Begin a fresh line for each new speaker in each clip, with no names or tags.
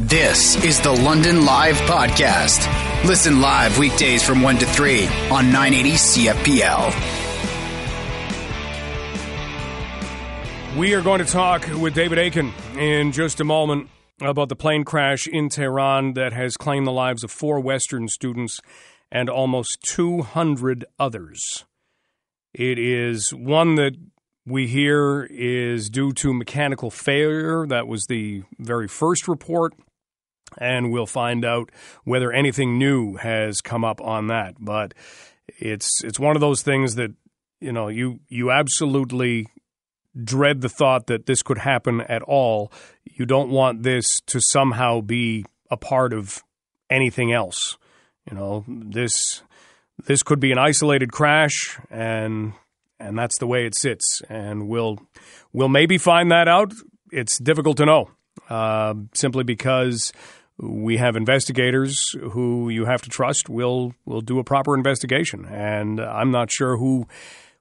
This is the London Live Podcast. Listen live weekdays from 1 to 3 on 980 CFPL.
We are going to talk with David Akin in just a moment about the plane crash in Tehran that has claimed the lives of four Western students and almost 200 others. It is one that we hear is due to mechanical failure. That was the very first report. And we'll find out whether anything new has come up on that. But it's it's one of those things that you know you you absolutely dread the thought that this could happen at all. You don't want this to somehow be a part of anything else. You know, this this could be an isolated crash and and that's the way it sits. And we'll we'll maybe find that out. It's difficult to know, uh, simply because we have investigators who you have to trust will will do a proper investigation. And I'm not sure who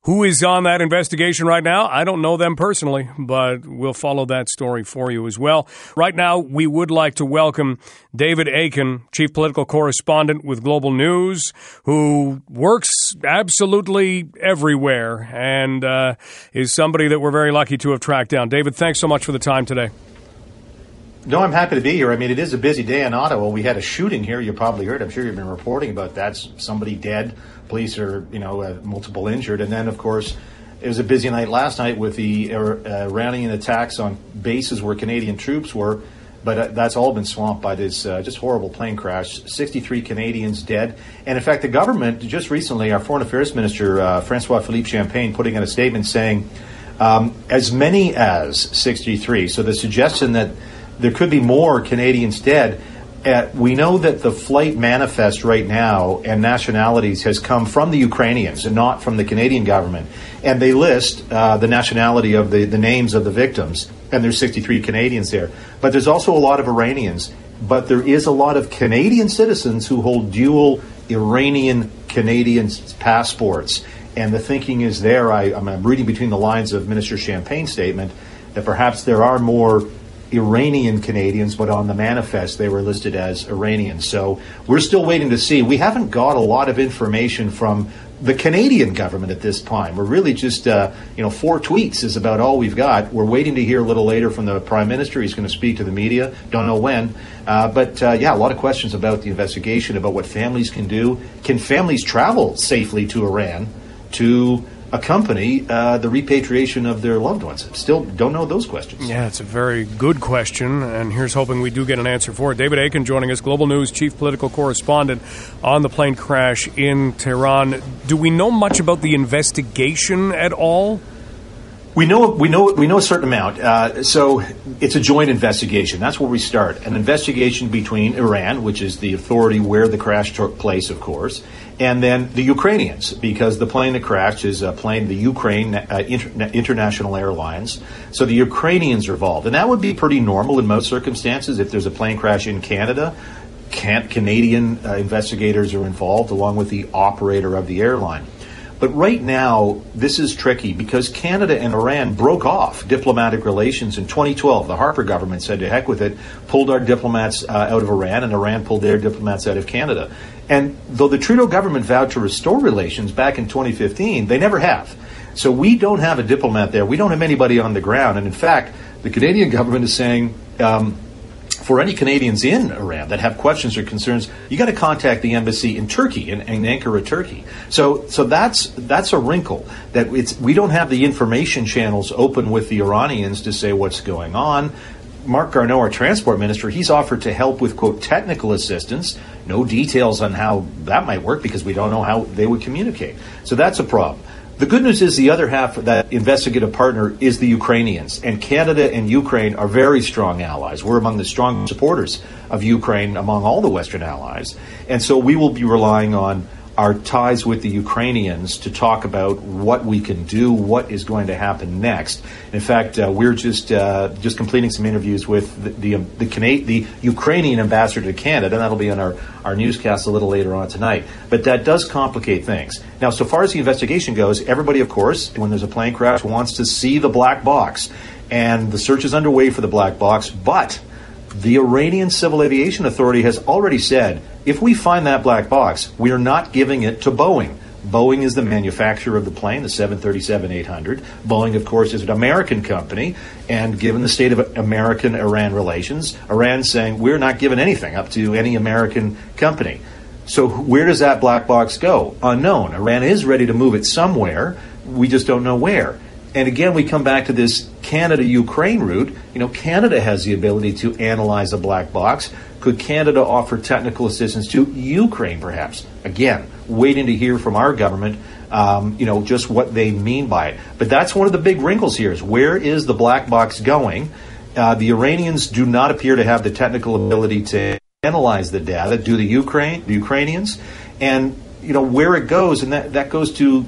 who is on that investigation right now? I don't know them personally, but we'll follow that story for you as well. Right now, we would like to welcome David Akin, Chief Political Correspondent with Global News, who works absolutely everywhere and uh, is somebody that we're very lucky to have tracked down. David, thanks so much for the time today.
No, I'm happy to be here. I mean, it is a busy day in Ottawa. We had a shooting here. You probably heard. I'm sure you've been reporting about that. Somebody dead. Police are, you know, uh, multiple injured. And then, of course, it was a busy night last night with the uh, Iranian attacks on bases where Canadian troops were. But uh, that's all been swamped by this uh, just horrible plane crash. 63 Canadians dead. And in fact, the government just recently, our Foreign Affairs Minister, uh, Francois Philippe Champagne, putting in a statement saying um, as many as 63. So the suggestion that there could be more Canadians dead. Uh, we know that the flight manifest right now and nationalities has come from the Ukrainians and not from the Canadian government. And they list uh, the nationality of the, the names of the victims, and there's 63 Canadians there. But there's also a lot of Iranians. But there is a lot of Canadian citizens who hold dual Iranian Canadian passports. And the thinking is there, I, I'm reading between the lines of Minister Champagne's statement, that perhaps there are more Iranian Canadians, but on the manifest they were listed as Iranians. So we're still waiting to see. We haven't got a lot of information from the Canadian government at this time. We're really just, uh, you know, four tweets is about all we've got. We're waiting to hear a little later from the Prime Minister. He's going to speak to the media. Don't know when. Uh, but uh, yeah, a lot of questions about the investigation, about what families can do. Can families travel safely to Iran to accompany uh, the repatriation of their loved ones? Still don't know those questions.
Yeah, it's a very good question, and here's hoping we do get an answer for it. David Akin joining us, Global News chief political correspondent on the plane crash in Tehran. Do we know much about the investigation at all?
We know we know we know a certain amount. Uh, so it's a joint investigation. That's where we start. An investigation between Iran, which is the authority where the crash took place, of course, and then the Ukrainians, because the plane that crashed is a plane, the Ukraine uh, Inter- International Airlines. So the Ukrainians are involved, and that would be pretty normal in most circumstances. If there's a plane crash in Canada, can- Canadian uh, investigators are involved, along with the operator of the airline. But right now, this is tricky because Canada and Iran broke off diplomatic relations in 2012. The Harper government said to heck with it, pulled our diplomats uh, out of Iran, and Iran pulled their diplomats out of Canada. And though the Trudeau government vowed to restore relations back in 2015, they never have. So we don't have a diplomat there. We don't have anybody on the ground. And in fact, the Canadian government is saying, um, for any Canadians in Iran that have questions or concerns, you got to contact the embassy in Turkey, in, in, Ankara, Turkey. So, so that's that's a wrinkle that it's we don't have the information channels open with the Iranians to say what's going on. Marc Garneau, our transport minister, he's offered to help with quote technical assistance. No details on how that might work because we don't know how they would communicate. So that's a problem. The good news is the other half of that investigative partner is the Ukrainians. And Canada and Ukraine are very strong allies. We're among the strong supporters of Ukraine among all the Western allies. And so we will be relying on our ties with the Ukrainians to talk about what we can do, what is going to happen next. In fact, uh, we're just uh, just completing some interviews with the the, um, the, Cana- the, Ukrainian ambassador to Canada, and that'll be on our, our newscast a little later on tonight. But that does complicate things. Now, so far as the investigation goes, everybody, of course, when there's a plane crash, wants to see the black box, and the search is underway for the black box, but The Iranian Civil Aviation Authority has already said if we find that black box, we are not giving it to Boeing. Boeing is the manufacturer of the plane, the 737 800. Boeing, of course, is an American company, and given the state of American Iran relations, Iran's saying we're not giving anything up to any American company. So, where does that black box go? Unknown. Iran is ready to move it somewhere, we just don't know where. And again, we come back to this Canada Ukraine route. You know, Canada has the ability to analyze a black box. Could Canada offer technical assistance to Ukraine, perhaps? Again, waiting to hear from our government, um, you know, just what they mean by it. But that's one of the big wrinkles here is where is the black box going? Uh, the Iranians do not appear to have the technical ability to analyze the data. Do the Ukraine, the Ukrainians, and you know where it goes, and that that goes to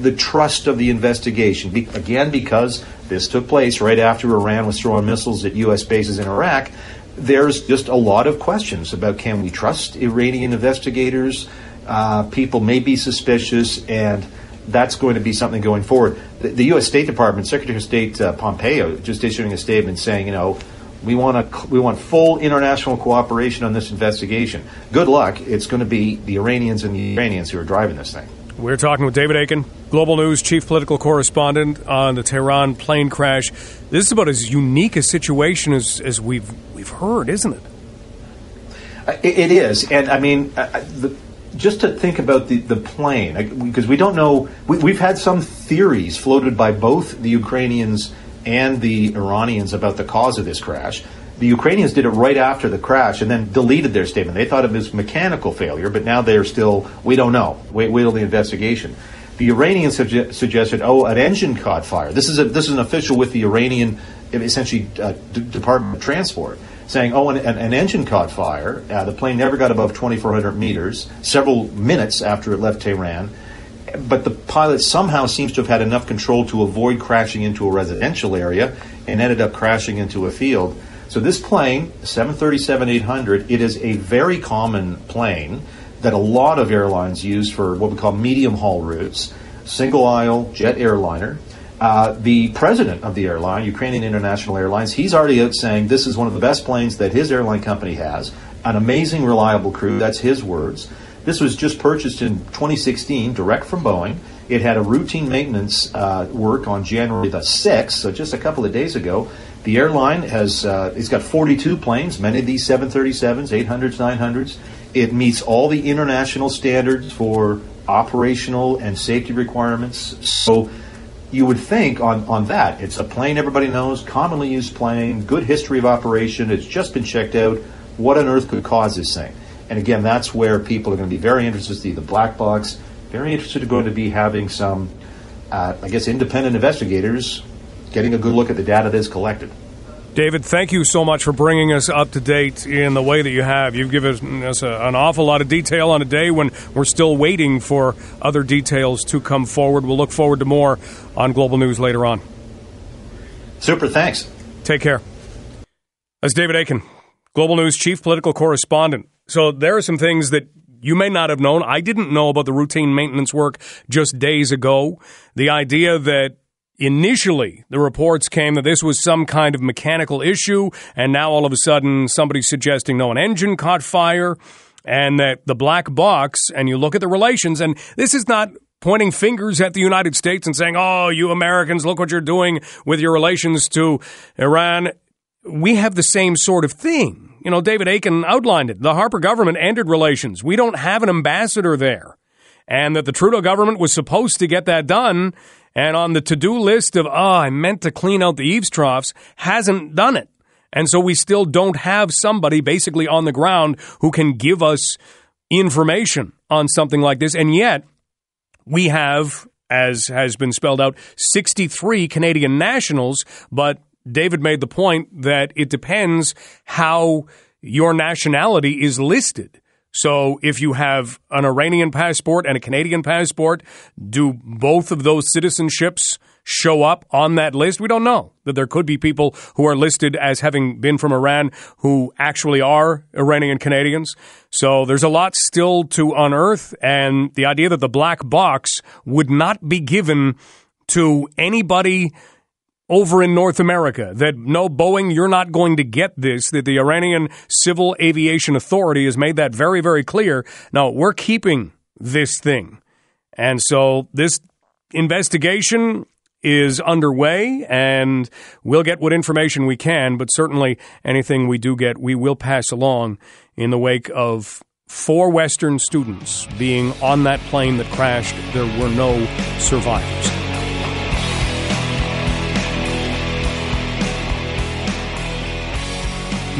the trust of the investigation. Be- again, because this took place right after Iran was throwing missiles at U.S. bases in Iraq there's just a lot of questions about can we trust Iranian investigators? Uh, people may be suspicious, and that's going to be something going forward. The, the U.S. State Department, Secretary of State uh, Pompeo, just issuing a statement saying, you know, we want to we want full international cooperation on this investigation. Good luck. It's going to be the Iranians and the Iranians who are driving this thing.
We're talking with David Akin, Global News chief political correspondent on the Tehran plane crash. This is about as unique a situation as, as we've we've heard, isn't it?
Uh, it, is, and I mean, uh, uh, the, just to think about the, the plane, because we don't know, we, have had some theories floated by both the Ukrainians and the Iranians about the cause of this crash. The Ukrainians did it right after the crash and then deleted their statement. They thought it was mechanical failure, but now they're still, we don't know. Wait, wait till the investigation. The Iranians have suggested, oh, an engine caught fire. This is a, this is an official with the Iranian, essentially, uh, D- Department of Transport, saying, oh, an, an engine caught fire. Uh, the plane never got above 2,400 meters, several minutes after it left Tehran. But the pilot somehow seems to have had enough control to avoid crashing into a residential area and ended up crashing into a field. So this plane, 737-800, it is a very common plane that a lot of airlines use for what we call medium haul routes, single aisle jet airliner. Uh, the president of the airline, Ukrainian International Airlines, he's already out saying this is one of the best planes that his airline company has, an amazing, reliable crew. That's his words. This was just purchased in 2016, direct from Boeing. It had a routine maintenance uh, work on January the 6th, so just a couple of days ago. The airline has uh, it's got 42 planes, many of these 737s, 800s, 900s. It meets all the international standards for operational and safety requirements. So you would think on, on that, it's a plane everybody knows, commonly used plane, good history of operation, it's just been checked out. What on earth could cause this thing? And again, that's where people are going to be very interested to see the black box, very interested in going to be having some, uh, I guess, independent investigators getting a good look at the data that is collected.
David, thank you so much for bringing us up to date in the way that you have. You've given us a, an awful lot of detail on a day when we're still waiting for other details to come forward. We'll look forward to more on Global News later on.
Super, thanks.
Take care. That's David Akin, Global News chief political correspondent. So there are some things that you may not have known. I didn't know about the routine maintenance work just days ago. The idea that Initially, the reports came that this was some kind of mechanical issue, and now all of a sudden somebody's suggesting no, an engine caught fire, and that the black box, and you look at the relations, and this is not pointing fingers at the United States and saying, oh, you Americans, look what you're doing with your relations to Iran. We have the same sort of thing. You know, David Akin outlined it. The Harper government ended relations. We don't have an ambassador there. And that the Trudeau government was supposed to get that done and on the to do list of, oh, I meant to clean out the eaves troughs, hasn't done it. And so we still don't have somebody basically on the ground who can give us information on something like this. And yet, we have, as has been spelled out, 63 Canadian nationals, but David made the point that it depends how your nationality is listed. So if you have an Iranian passport and a Canadian passport, do both of those citizenships show up on that list? We don't know. That there could be people who are listed as having been from Iran who actually are Iranian Canadians. So there's a lot still to unearth. And the idea that the black box would not be given to anybody over in North America. That no, Boeing, you're not going to get this. That the Iranian Civil Aviation Authority has made that very, very clear. No, we're keeping this thing. And so this investigation is underway, and we'll get what information we can, but certainly anything we do get, we will pass along in the wake of four Western students being on that plane that crashed. There were no survivors.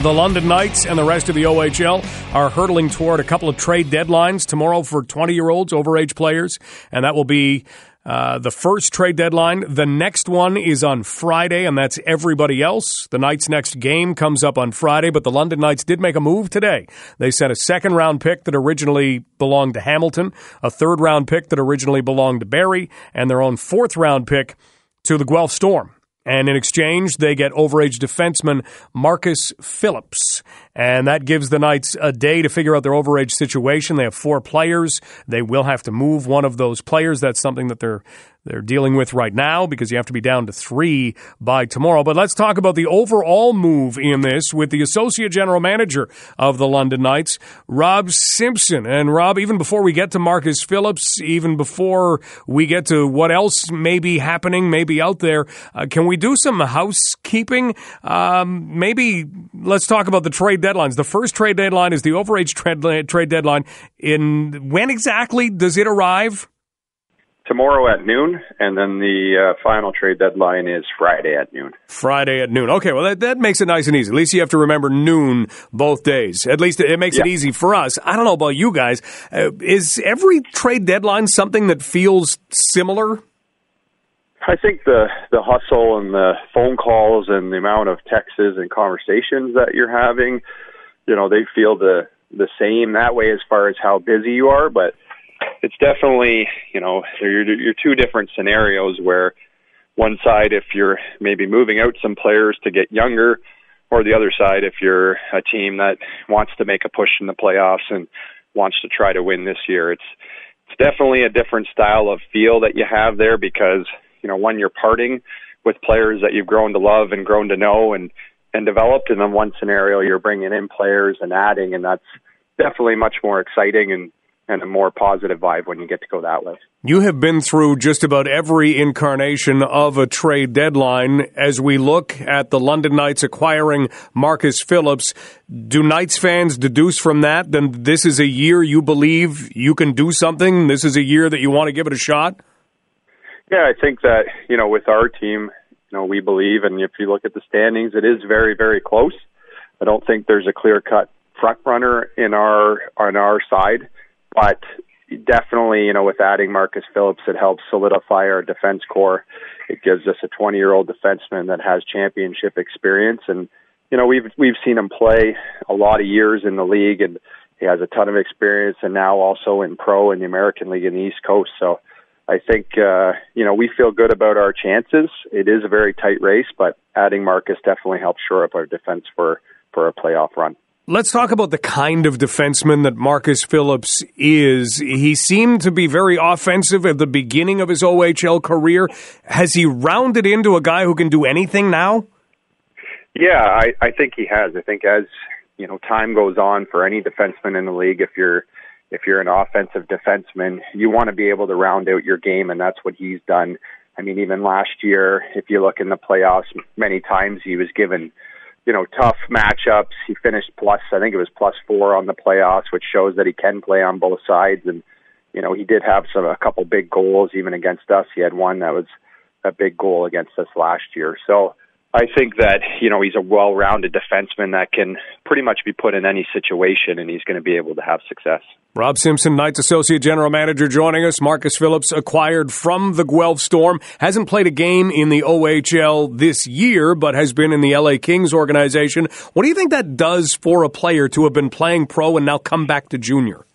The London Knights and the rest of the OHL are hurtling toward a couple of trade deadlines tomorrow for 20 year olds, overage players, and that will be uh, the first trade deadline. The next one is on Friday, and that's everybody else. The Knights' next game comes up on Friday, but the London Knights did make a move today. They sent a second round pick that originally belonged to Hamilton, a third round pick that originally belonged to Barrie, and their own fourth round pick to the Guelph Storm. And in exchange, they get overage defenseman Marcus Phillips. And that gives the Knights a day to figure out their overage situation. They have four players. They will have to move one of those players. That's something that they're they're dealing with right now because you have to be down to three by tomorrow. But let's talk about the overall move in this with the associate general manager of the London Knights, Rob Simpson. And Rob, even before we get to Marcus Phillips, even before we get to what else may be happening, maybe out there, uh, can we do some housekeeping? Um, maybe let's talk about the trade deadlines. The first trade deadline is the overage trade, trade deadline. In when exactly does it arrive?
Tomorrow at noon, and then the uh, final trade deadline is Friday at noon.
Friday at noon. Okay, well that, that makes it nice and easy. At least you have to remember noon both days. At least it makes yeah. it easy for us. I don't know about you guys. Uh, is every trade deadline something that feels similar?
I think the the hustle and the phone calls and the amount of texts and conversations that you're having, you know, they feel the the same that way as far as how busy you are, but it's definitely you know you're, you're two different scenarios where one side if you're maybe moving out some players to get younger or the other side if you're a team that wants to make a push in the playoffs and wants to try to win this year. It's it's definitely a different style of feel that you have there because you know one you're parting with players that you've grown to love and grown to know and and developed. And then one scenario you're bringing in players and adding and that's definitely much more exciting and and a more positive vibe when you get to go that way.
You have been through just about every incarnation of a trade deadline. As we look at the London Knights acquiring Marcus Phillips, do Knights fans deduce from that then this is a year you believe you can do something? This is a year that you want to give it a shot?
Yeah, I think that, you know, with our team, you know, we believe, and if you look at the standings, it is very, very close. I don't think there's a clear cut front runner in our on our side. But definitely, you know, with adding Marcus Phillips, it helps solidify our defense core. It gives us a 20 year old defenseman that has championship experience, and you know, we've we've seen him play a lot of years in the league, and he has a ton of experience, and now also in pro in the American League in the East Coast. So. I think uh, you know we feel good about our chances. It is a very tight race, but adding Marcus definitely helps shore up our defense for for a playoff run.
Let's talk about the kind of defenseman that Marcus Phillips is. He seemed to be very offensive at the beginning of his OHL career. Has he rounded into a guy who can do anything now?
Yeah, I, I think he has. I think as you know, time goes on for any defenseman in the league, if you're if you're an offensive defenseman, you want to be able to round out your game, and that's what he's done. I mean, even last year, if you look in the playoffs, many times he was given you know, tough matchups. He finished plus, I think it was plus four on the playoffs, which shows that he can play on both sides. And, you know, he did have some, a couple big goals even against us. He had one that was a big goal against us last year. So, I think that you know he's a well-rounded defenseman that can pretty much be put in any situation, and he's going to be able to have success.
Rob Simpson, Knights Associate General Manager, joining us. Marcus Phillips, acquired from the Guelph Storm, hasn't played a game in the OHL this year, but has been in the LA Kings organization. What do you think that does for a player to have been playing pro and now come back to junior?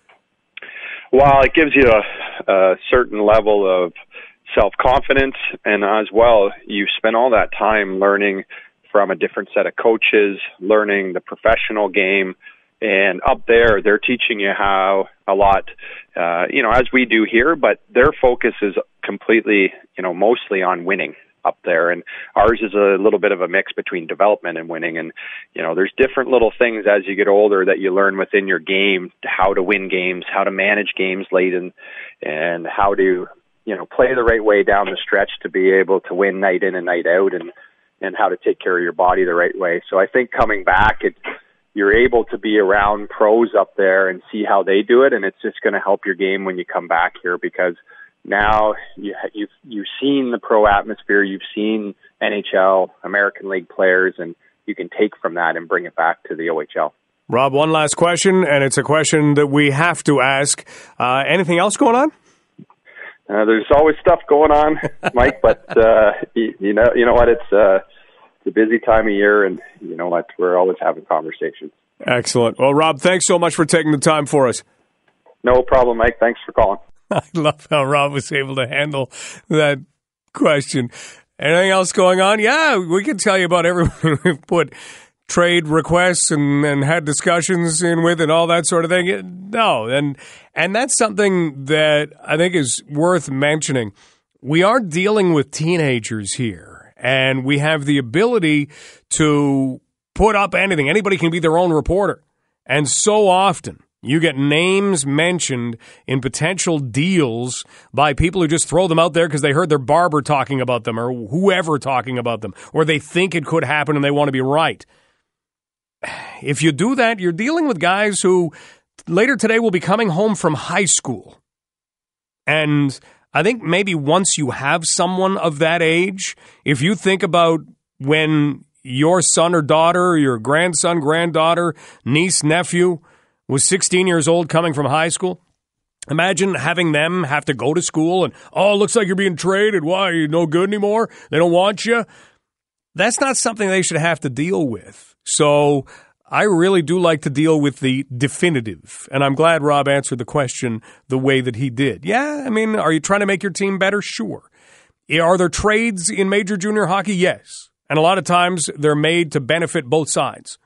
Well, it gives you a, a certain level of self confidence, and as well, you spend all that time learning from a different set of coaches, learning the professional game. And up there, they're teaching you how a lot, uh, you know, as we do here, but their focus is completely, you know, mostly on winning. up there. And ours is a little bit of a mix between development and winning. And, you know, there's different little things as you get older that you learn within your game, how to win games, how to manage games late and, and how to, you know, play the right way down the stretch to be able to win night in and night out and, and how to take care of your body the right way. So I think coming back, it, you're able to be around pros up there and see how they do it, and it's just going to help your game when you come back here because now you, you've you've seen the pro atmosphere, you've seen NHL, American League players, and you can take from that and bring it back to the OHL.
Rob, one last question, and it's a question that we have to ask. Uh, anything else going on?
Uh, there's always stuff going on, Mike, but uh, you, you know, you know what? It's uh, it's a busy time of year, and you know what? We're always having conversations.
Excellent. Well, Rob, thanks so much for taking the time for us.
No problem, Mike. Thanks for calling.
I love how Rob was able to handle that question. Anything else going on? Yeah, we can tell you about everyone we've put trade requests and, and had discussions in with and all that sort of thing. No, and and that's something that I think is worth mentioning. We are dealing with teenagers here, and we have the ability to put up anything. Anybody can be their own reporter. And so often you get names mentioned in potential deals by people who just throw them out there because they heard their barber talking about them or whoever talking about them, or they think it could happen and they want to be right. If you do that, you're dealing with guys who later today will be coming home from high school. And I think maybe once you have someone of that age, if you think about when your son or daughter, your grandson, granddaughter, niece, nephew was 16 years old coming from high school. Imagine having them have to go to school and, oh, looks like you're being traded. Why? You're you no good anymore? They don't want you. That's not something they should have to deal with. So I really do like to deal with the definitive. And I'm glad Rob answered the question the way that he did. Yeah, I mean, are you trying to make your team better? Sure. Are there trades in major junior hockey? Yes. And a lot of times they're made to benefit both sides.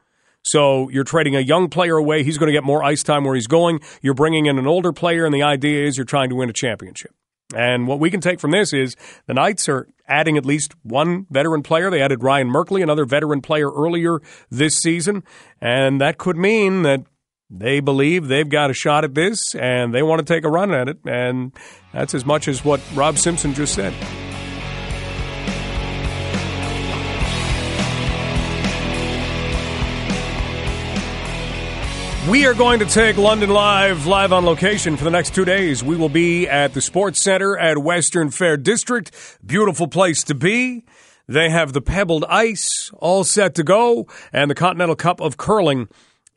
So you're trading a young player away. He's going to get more ice time where he's going. You're bringing in an older player, and the idea is you're trying to win a championship. And what we can take from this is the Knights are adding at least one veteran player. They added Ryan Merkley, another veteran player earlier this season. And that could mean that they believe they've got a shot at this and they want to take a run at it. And that's as much as what Rob Simpson just said. We are going to take London Live live on location for the next two days. We will be at the Sports Center at Western Fair District. Beautiful place to be. They have the pebbled ice all set to go, and the Continental Cup of Curling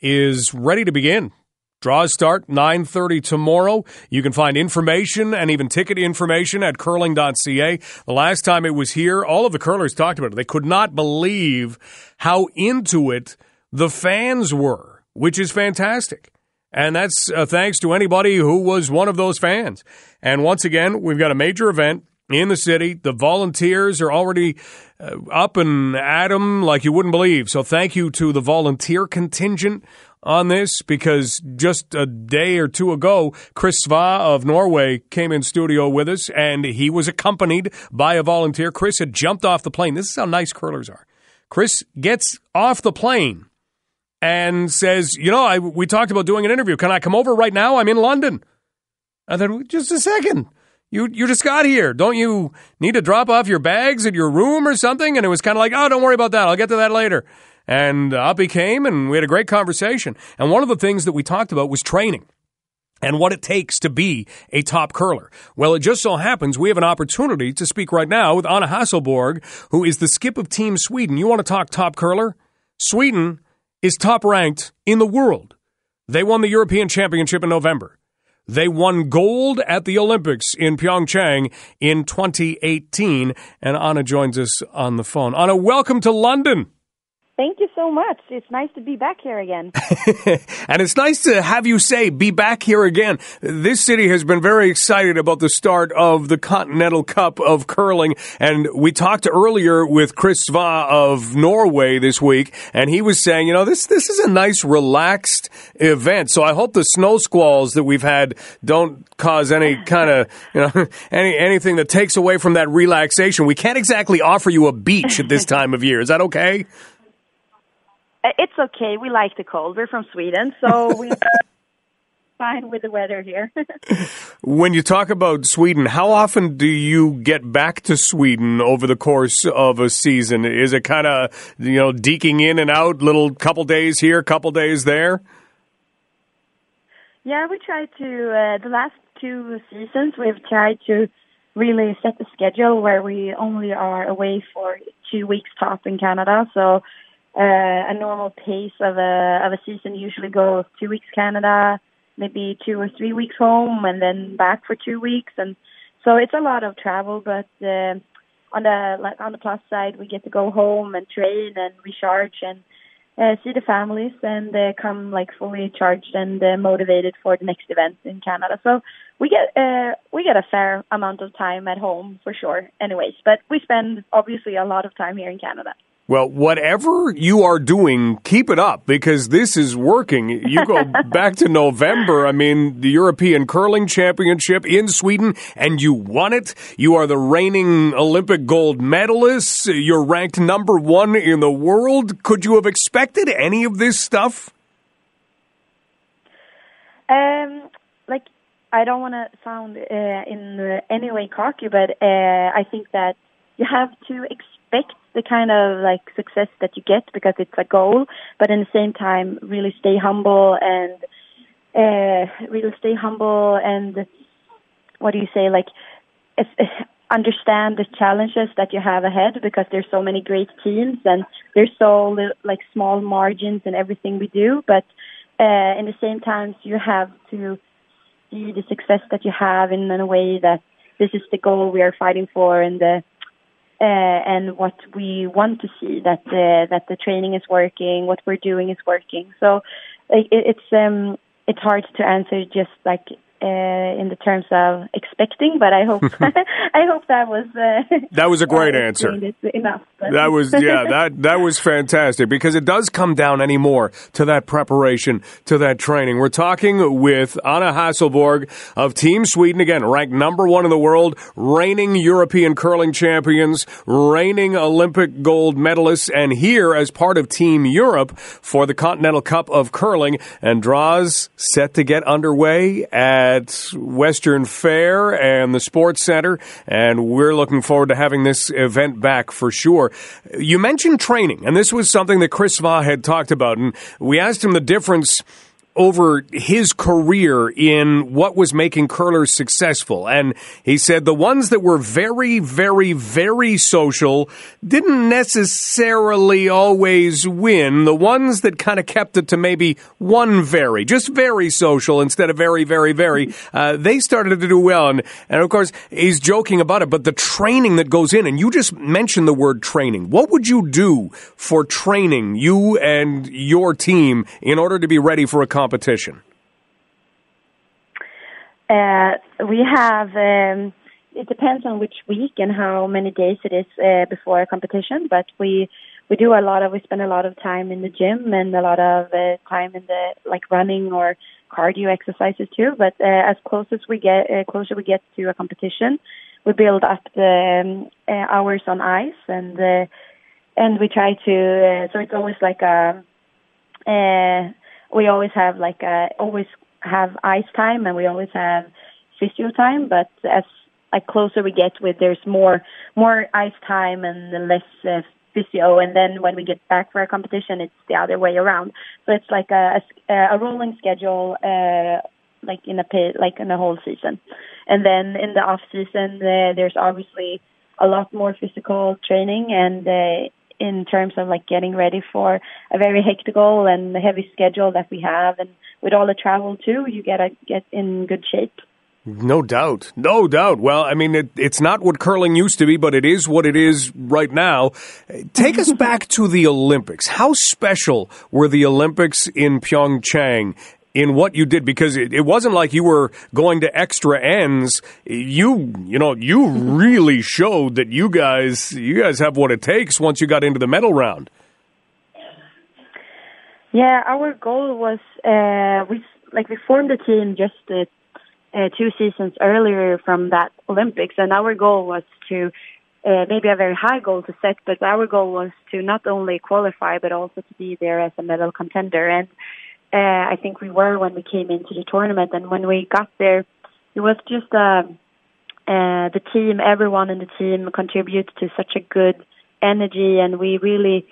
is ready to begin. Draws start 9:30 tomorrow. You can find information and even ticket information at curling.ca. The last time it was here, all of the curlers talked about it. They could not believe how into it the fans were which is fantastic. And that's uh, thanks to anybody who was one of those fans. And once again, we've got a major event in the city. The volunteers are already uh, up and at them like you wouldn't believe. So thank you to the volunteer contingent on this because just a day or two ago, Chris Svae of Norway came in studio with us and he was accompanied by a volunteer. Chris had jumped off the plane. This is how nice curlers are. Chris gets off the plane and says, "You know, I, we talked about doing an interview. Can I come over right now? I'm in London." I said, "Just a second. You you just got here. Don't you need to drop off your bags at your room or something?" And it was kind of like, "Oh, don't worry about that. I'll get to that later." And up he came, and we had a great conversation. And one of the things that we talked about was training and what it takes to be a top curler. Well, it just so happens we have an opportunity to speak right now with Anna Hasselborg, who is the skip of Team Sweden. You want to talk top curler? Sweden is top ranked in the world. They won the European Championship in November. They won gold at the Olympics in Pyeongchang in 2018. And Anna joins us on the phone. Anna, welcome to London.
Thank you so much. It's nice to be back here again.
and it's nice to have you say, be back here again. This city has been very excited about the start of the Continental Cup of Curling. And we talked earlier with Chris Svae of Norway this week, and he was saying, you know, this, this is a nice, relaxed event. So I hope the snow squalls that we've had don't cause any kind of, you know, any, anything that takes away from that relaxation. We can't exactly offer you a beach at this time of year. Is that okay?
Uh, it's okay. We like the cold. We're from Sweden, so we fine with the weather here.
when you talk about Sweden, how often do you get back to Sweden over the course of a season? Is it kind of you know deking in and out, little couple days here, couple days there?
Yeah, we try to. Uh, the last two seasons, we've tried to really set the schedule where we only are away for two weeks top in Canada. So uh, a normal pace of a of a season usually goes two weeks Canada, maybe two or three weeks home, and then back for two weeks, and so it's a lot of travel. But uh, on the like on the plus side, we get to go home and train and recharge and uh, see the families and uh, come like fully charged and uh, motivated for the next event in Canada. So we get uh, we get a fair amount of time at home for sure. Anyways, but we spend obviously a lot of time here in Canada.
Well, whatever you are doing, keep it up because this is working. You go back to November, I mean, the European Curling Championship in Sweden, and you won it. You are the reigning Olympic gold medalist. You're ranked number one in the world. Could you have expected any of this stuff?
Um, like, I don't want to sound uh, in any way cocky, but uh, I think that you have to expect the kind of like success that you get because it's a goal, but in the same time, really stay humble and uh, really stay humble and what do you say, like if, if, understand the challenges that you have ahead because there's so many great teams and there's so little, like small margins in everything we do, but uh, in the same times you have to see the success that you have in, in a way that this is the goal we are fighting for and the and what we want to see that the that the training is working, what we're doing is working. So it, it's um, it's hard to answer just like uh, in the terms of expecting, but I hope I hope that was uh,
that was a great answer.
Enough. But.
That was yeah that that was fantastic because it does come down anymore to that preparation to that training. We're talking with Anna Hasselborg of Team Sweden again, ranked number one in the world, reigning European curling champions, reigning Olympic gold medalists, and here as part of Team Europe for the Continental Cup of Curling and draws set to get underway at at Western Fair and the Sports Center, and we're looking forward to having this event back for sure. You mentioned training, and this was something that Chris Svae had talked about, and we asked him the difference over his career in what was making curlers successful. And he said the ones that were very, very, very social didn't necessarily always win. The ones that kind of kept it to maybe one very, just very social instead of very, very, very, uh, they started to do well. And, and of course, he's joking about it, but the training that goes in, and you just mentioned the word training. What would you do for training, you and your team, in order to be ready for a competition?
Uh, we have. Um, it depends on which week and how many days it is uh, before a competition. But we we do a lot of. We spend a lot of time in the gym and a lot of uh, time in the like running or cardio exercises too. But uh, as close as we get, uh, closer we get to a competition, we build up the um, uh, hours on ice and uh, and we try to. Uh, so it's always like a. Uh, we always have like uh, always have ice time and we always have physio time. But as like closer we get with, there's more more ice time and less uh, physio. And then when we get back for a competition, it's the other way around. So it's like a a, a rolling schedule, uh, like in a pit, like in a whole season. And then in the off season, uh, there's obviously a lot more physical training and uh, in terms of like getting ready for a very hectic and heavy schedule that we have, and with all the travel too, you gotta get in good shape.
No doubt. No doubt. Well, I mean, it, it's not what curling used to be, but it is what it is right now. Take us back to the Olympics. How special were the Olympics in Pyeongchang in what you did? Because it, it wasn't like you were going to extra ends. You, you know, you really showed that you guys, you guys have what it takes once you got into the medal round.
Yeah, our goal was uh, we like we formed a team just uh, uh, two seasons earlier from that Olympics, and our goal was to uh, maybe a very high goal to set, but our goal was to not only qualify but also to be there as a medal contender. And uh, I think we were when we came into the tournament, and when we got there, it was just uh, uh, the team, everyone in the team contributed to such a good energy, and we really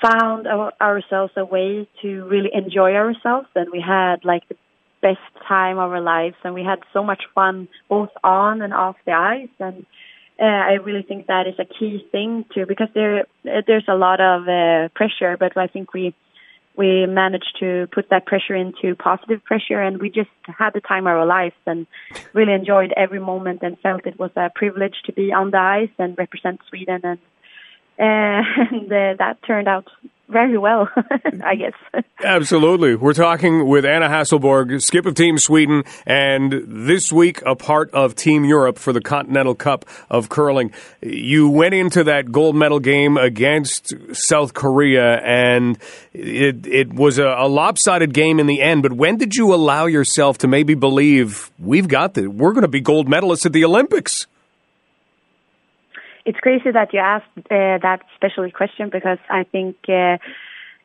found our, ourselves a way to really enjoy ourselves, and we had like the best time of our lives, and we had so much fun both on and off the ice. And uh, I really think that is a key thing too, because there there's a lot of uh, pressure, but I think we we managed to put that pressure into positive pressure, and we just had the time of our lives and really enjoyed every moment and felt it was a privilege to be on the ice and represent Sweden and. Uh, and uh, that turned out very well, I guess.
Absolutely. We're talking with Anna Hasselborg, skip of Team Sweden, and this week a part of Team Europe for the Continental Cup of Curling. You went into that gold medal game against South Korea, and it, it was a, a lopsided game in the end, but when did you allow yourself to maybe believe we've got this? We're going to be gold medalists at the Olympics?
It's crazy that you asked uh, that special question because I think uh,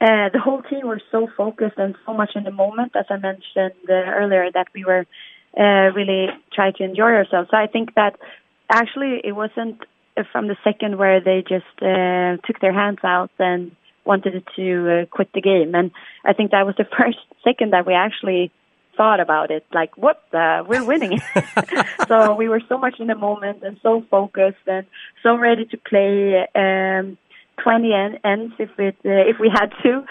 uh, the whole team were so focused and so much in the moment, as I mentioned uh, earlier, that we were uh, really trying to enjoy ourselves. So I think that actually it wasn't from the second where they just uh, took their hands out and wanted to quit the game, and I think that was the first second that we actually thought about it like what the we're winning. So we were so much in the moment and so focused and so ready to play um 20 ends if it uh, if we had to.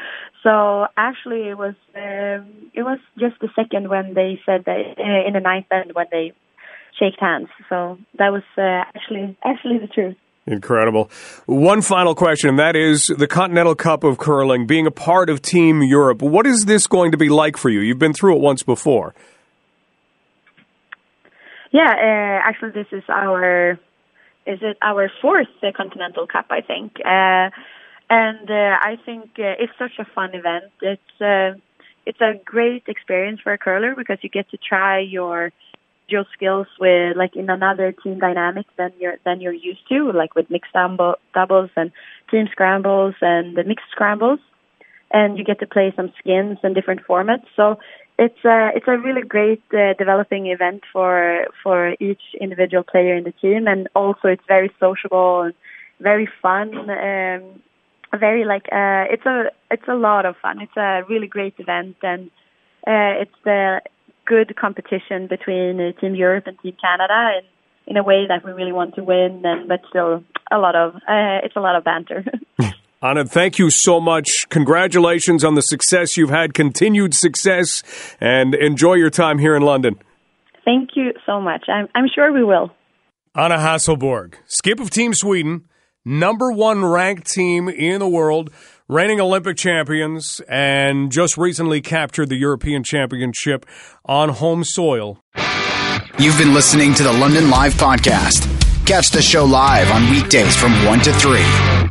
So actually it was um, it was just the second when they said that uh, in the ninth end when they shaked hands. So that was uh, actually actually the truth
Incredible. One final question, that is the Continental Cup of Curling, being a part of Team Europe. What is this going to be like for you? You've been through it once before.
Yeah, uh, actually, this is our is it our fourth uh, Continental Cup, I think, uh, and uh, I think uh, it's such a fun event. It's uh, it's a great experience for a curler because you get to try your your skills with like in another team dynamic than you're than you're used to, like with mixed doubles and team scrambles and the mixed scrambles, and you get to play some skins and different formats. So it's a it's a really great uh, developing event for for each individual player in the team, and also it's very sociable and very fun. Um, very like uh, it's a it's a lot of fun. It's a really great event, and uh, it's the good competition between uh, Team Europe and Team Canada, and in a way that we really want to win, and but still a lot of uh, it's a lot of banter.
Anna, thank you so much. Congratulations on the success you've had, continued success, and enjoy your time here in London.
Thank you so much. I'm, I'm sure we will.
Anna Hasselborg, skip of Team Sweden, number one ranked team in the world reigning Olympic champions, and just recently captured the European Championship on home soil.
You've been listening to the London Live Podcast. Catch the show live on weekdays from 1 to 3.